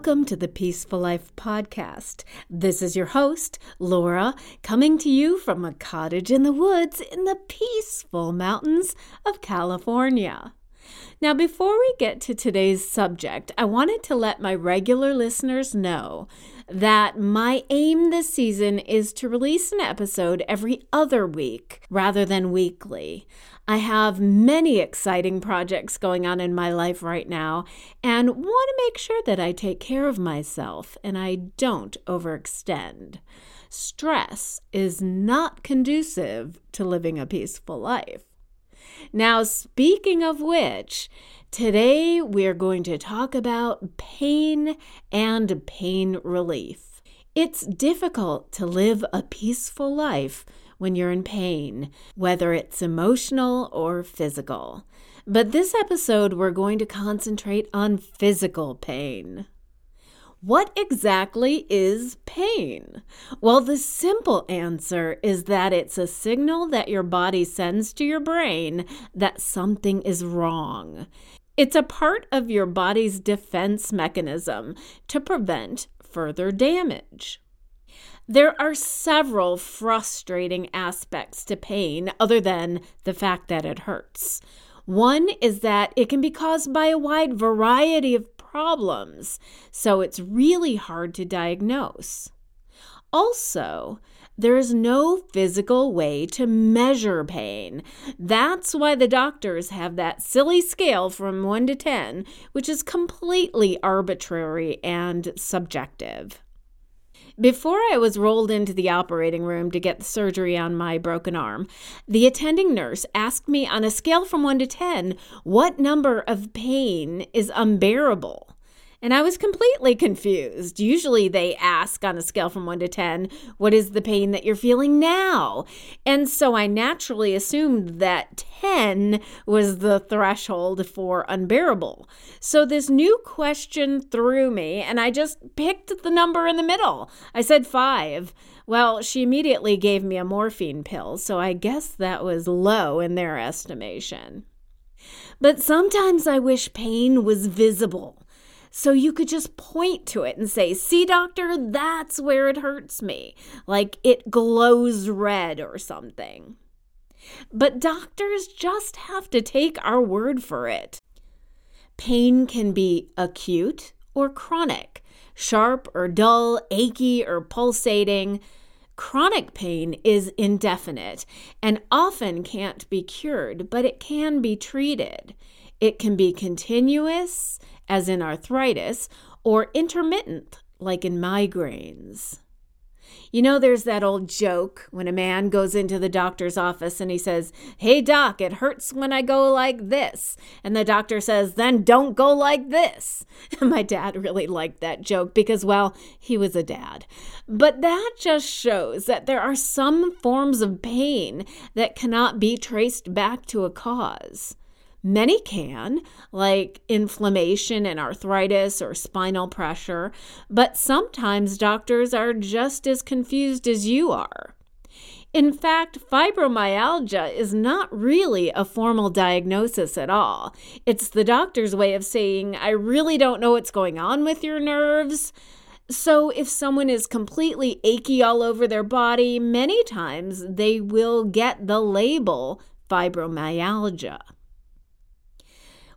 Welcome to the Peaceful Life Podcast. This is your host, Laura, coming to you from a cottage in the woods in the peaceful mountains of California. Now, before we get to today's subject, I wanted to let my regular listeners know that my aim this season is to release an episode every other week rather than weekly. I have many exciting projects going on in my life right now and want to make sure that I take care of myself and I don't overextend. Stress is not conducive to living a peaceful life. Now, speaking of which, today we're going to talk about pain and pain relief. It's difficult to live a peaceful life when you're in pain, whether it's emotional or physical. But this episode, we're going to concentrate on physical pain. What exactly is pain? Well, the simple answer is that it's a signal that your body sends to your brain that something is wrong. It's a part of your body's defense mechanism to prevent further damage. There are several frustrating aspects to pain other than the fact that it hurts. One is that it can be caused by a wide variety of problems, so it's really hard to diagnose. Also, there is no physical way to measure pain. That's why the doctors have that silly scale from 1 to 10, which is completely arbitrary and subjective. Before I was rolled into the operating room to get the surgery on my broken arm, the attending nurse asked me on a scale from 1 to 10 what number of pain is unbearable. And I was completely confused. Usually they ask on a scale from 1 to 10, what is the pain that you're feeling now? And so I naturally assumed that 10 was the threshold for unbearable. So this new question threw me, and I just picked the number in the middle. I said 5. Well, she immediately gave me a morphine pill, so I guess that was low in their estimation. But sometimes I wish pain was visible. So you could just point to it and say, See, doctor, that's where it hurts me. Like it glows red or something. But doctors just have to take our word for it. Pain can be acute or chronic, sharp or dull, achy or pulsating. Chronic pain is indefinite and often can't be cured, but it can be treated. It can be continuous as in arthritis, or intermittent, like in migraines. You know, there's that old joke when a man goes into the doctor's office and he says, Hey, doc, it hurts when I go like this. And the doctor says, Then don't go like this. My dad really liked that joke because, well, he was a dad. But that just shows that there are some forms of pain that cannot be traced back to a cause. Many can, like inflammation and arthritis or spinal pressure, but sometimes doctors are just as confused as you are. In fact, fibromyalgia is not really a formal diagnosis at all. It's the doctor's way of saying, I really don't know what's going on with your nerves. So, if someone is completely achy all over their body, many times they will get the label fibromyalgia.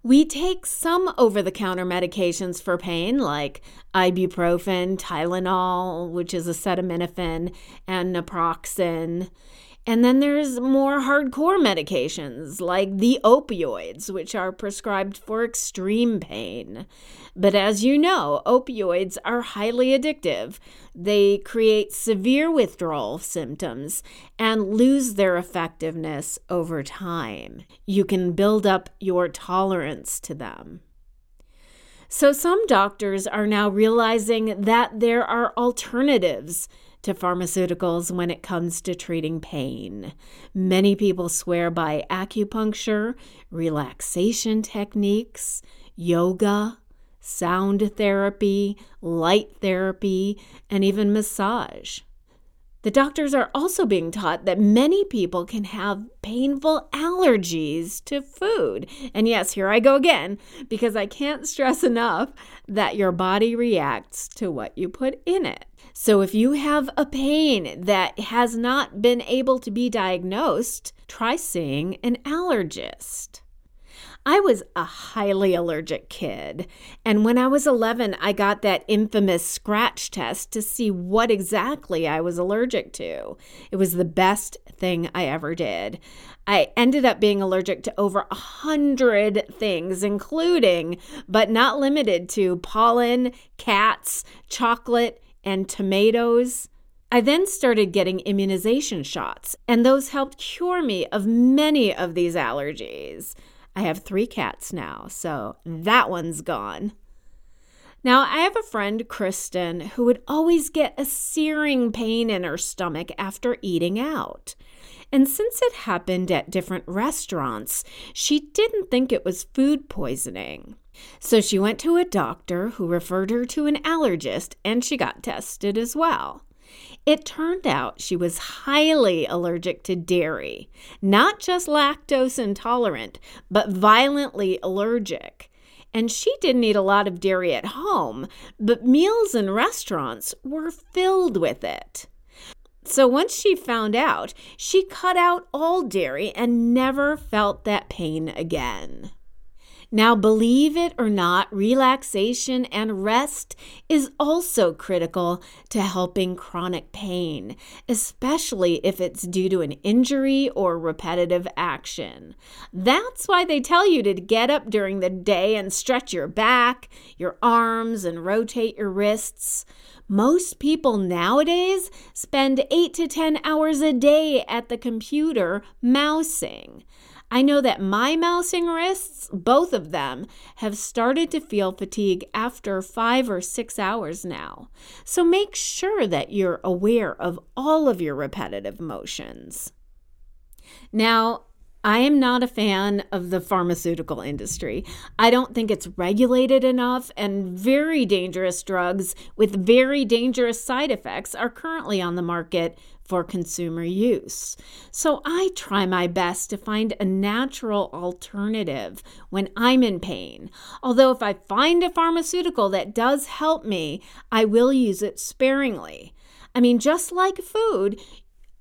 We take some over the counter medications for pain, like ibuprofen, Tylenol, which is acetaminophen, and naproxen. And then there's more hardcore medications like the opioids, which are prescribed for extreme pain. But as you know, opioids are highly addictive. They create severe withdrawal symptoms and lose their effectiveness over time. You can build up your tolerance to them. So, some doctors are now realizing that there are alternatives to pharmaceuticals when it comes to treating pain. Many people swear by acupuncture, relaxation techniques, yoga, sound therapy, light therapy, and even massage. The doctors are also being taught that many people can have painful allergies to food. And yes, here I go again, because I can't stress enough that your body reacts to what you put in it. So if you have a pain that has not been able to be diagnosed, try seeing an allergist. I was a highly allergic kid. And when I was 11, I got that infamous scratch test to see what exactly I was allergic to. It was the best thing I ever did. I ended up being allergic to over a hundred things, including, but not limited to, pollen, cats, chocolate, and tomatoes. I then started getting immunization shots, and those helped cure me of many of these allergies. I have three cats now, so that one's gone. Now, I have a friend, Kristen, who would always get a searing pain in her stomach after eating out. And since it happened at different restaurants, she didn't think it was food poisoning. So she went to a doctor who referred her to an allergist and she got tested as well. It turned out she was highly allergic to dairy, not just lactose intolerant, but violently allergic. And she didn't eat a lot of dairy at home, but meals in restaurants were filled with it. So once she found out, she cut out all dairy and never felt that pain again. Now, believe it or not, relaxation and rest is also critical to helping chronic pain, especially if it's due to an injury or repetitive action. That's why they tell you to get up during the day and stretch your back, your arms, and rotate your wrists. Most people nowadays spend 8 to 10 hours a day at the computer mousing. I know that my mousing wrists, both of them, have started to feel fatigue after five or six hours now. So make sure that you're aware of all of your repetitive motions. Now, I am not a fan of the pharmaceutical industry. I don't think it's regulated enough, and very dangerous drugs with very dangerous side effects are currently on the market for consumer use. So I try my best to find a natural alternative when I'm in pain. Although, if I find a pharmaceutical that does help me, I will use it sparingly. I mean, just like food,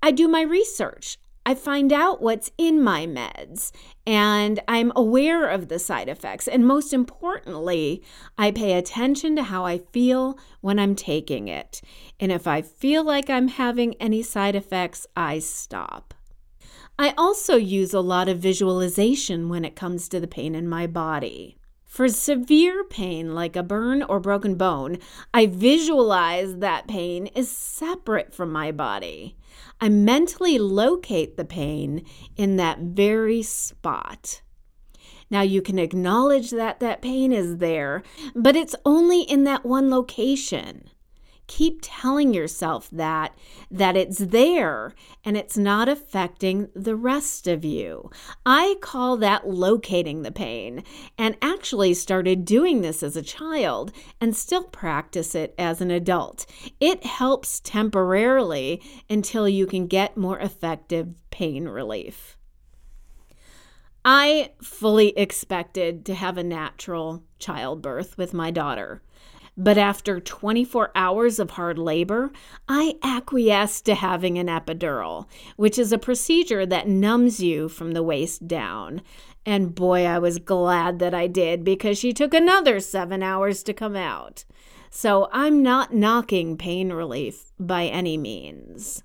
I do my research. I find out what's in my meds and I'm aware of the side effects. And most importantly, I pay attention to how I feel when I'm taking it. And if I feel like I'm having any side effects, I stop. I also use a lot of visualization when it comes to the pain in my body. For severe pain, like a burn or broken bone, I visualize that pain is separate from my body. I mentally locate the pain in that very spot. Now, you can acknowledge that that pain is there, but it's only in that one location keep telling yourself that that it's there and it's not affecting the rest of you. I call that locating the pain and actually started doing this as a child and still practice it as an adult. It helps temporarily until you can get more effective pain relief. I fully expected to have a natural childbirth with my daughter. But after 24 hours of hard labor, I acquiesced to having an epidural, which is a procedure that numbs you from the waist down. And boy, I was glad that I did because she took another seven hours to come out. So I'm not knocking pain relief by any means.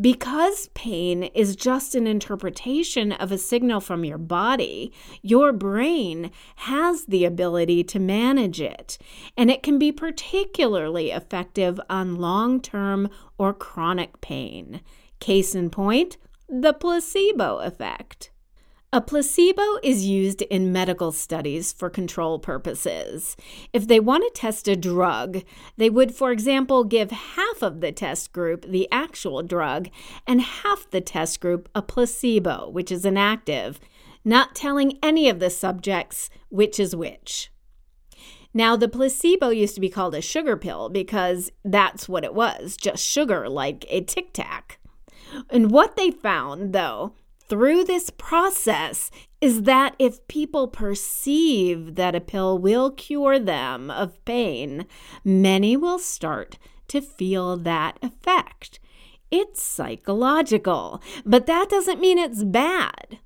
Because pain is just an interpretation of a signal from your body, your brain has the ability to manage it, and it can be particularly effective on long term or chronic pain. Case in point, the placebo effect. A placebo is used in medical studies for control purposes. If they want to test a drug, they would, for example, give half of the test group the actual drug and half the test group a placebo, which is inactive, not telling any of the subjects which is which. Now, the placebo used to be called a sugar pill because that's what it was just sugar, like a tic tac. And what they found, though, through this process is that if people perceive that a pill will cure them of pain, many will start to feel that effect. It's psychological, but that doesn't mean it's bad.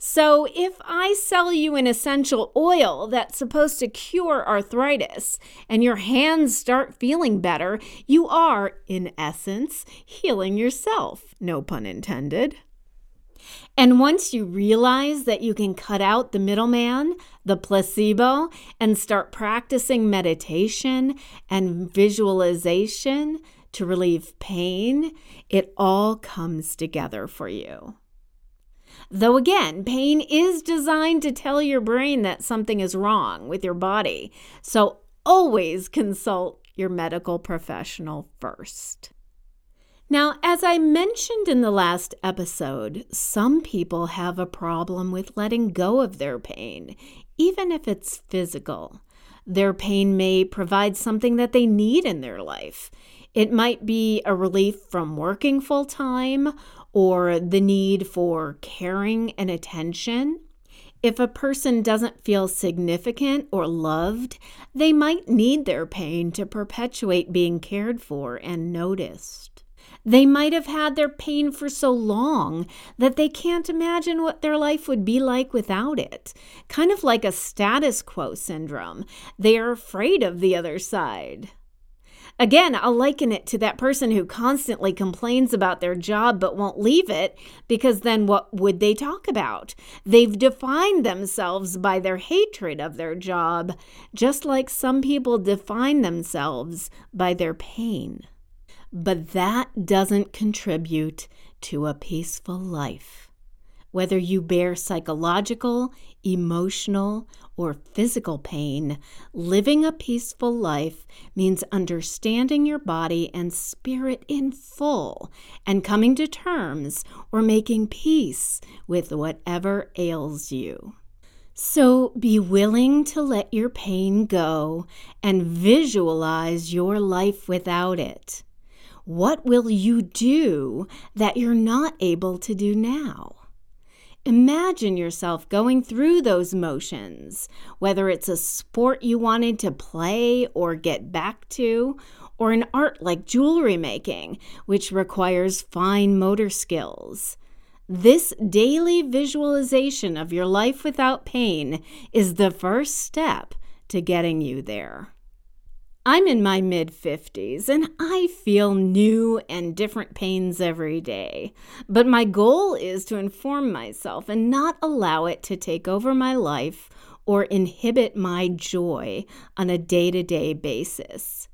So, if I sell you an essential oil that's supposed to cure arthritis and your hands start feeling better, you are, in essence, healing yourself. No pun intended. And once you realize that you can cut out the middleman, the placebo, and start practicing meditation and visualization to relieve pain, it all comes together for you. Though again, pain is designed to tell your brain that something is wrong with your body. So always consult your medical professional first. Now, as I mentioned in the last episode, some people have a problem with letting go of their pain, even if it's physical. Their pain may provide something that they need in their life. It might be a relief from working full time or the need for caring and attention. If a person doesn't feel significant or loved, they might need their pain to perpetuate being cared for and noticed. They might have had their pain for so long that they can't imagine what their life would be like without it. Kind of like a status quo syndrome. They are afraid of the other side. Again, I'll liken it to that person who constantly complains about their job but won't leave it because then what would they talk about? They've defined themselves by their hatred of their job, just like some people define themselves by their pain. But that doesn't contribute to a peaceful life. Whether you bear psychological, emotional, or physical pain, living a peaceful life means understanding your body and spirit in full and coming to terms or making peace with whatever ails you. So be willing to let your pain go and visualize your life without it. What will you do that you're not able to do now? Imagine yourself going through those motions, whether it's a sport you wanted to play or get back to, or an art like jewelry making, which requires fine motor skills. This daily visualization of your life without pain is the first step to getting you there. I'm in my mid 50s and I feel new and different pains every day. But my goal is to inform myself and not allow it to take over my life or inhibit my joy on a day to day basis.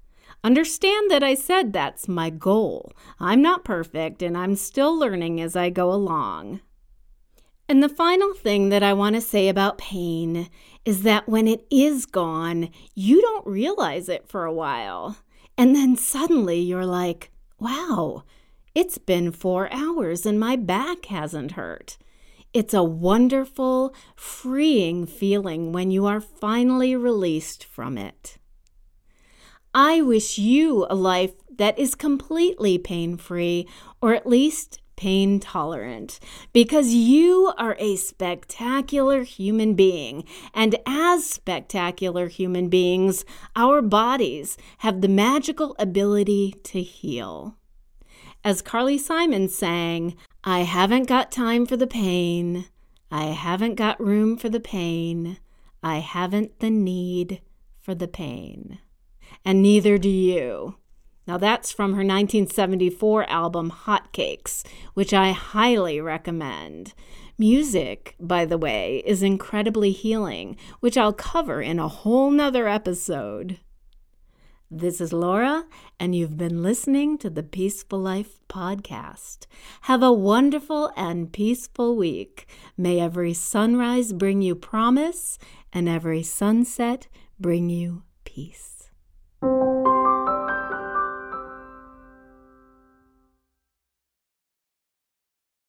Understand that I said that's my goal. I'm not perfect and I'm still learning as I go along. And the final thing that I want to say about pain is that when it is gone, you don't realize it for a while. And then suddenly you're like, wow, it's been four hours and my back hasn't hurt. It's a wonderful, freeing feeling when you are finally released from it. I wish you a life that is completely pain free, or at least pain tolerant because you are a spectacular human being. And as spectacular human beings, our bodies have the magical ability to heal. As Carly Simon sang, I haven't got time for the pain. I haven't got room for the pain. I haven't the need for the pain. And neither do you. Now, that's from her 1974 album Hotcakes, which I highly recommend. Music, by the way, is incredibly healing, which I'll cover in a whole nother episode. This is Laura, and you've been listening to the Peaceful Life Podcast. Have a wonderful and peaceful week. May every sunrise bring you promise, and every sunset bring you peace.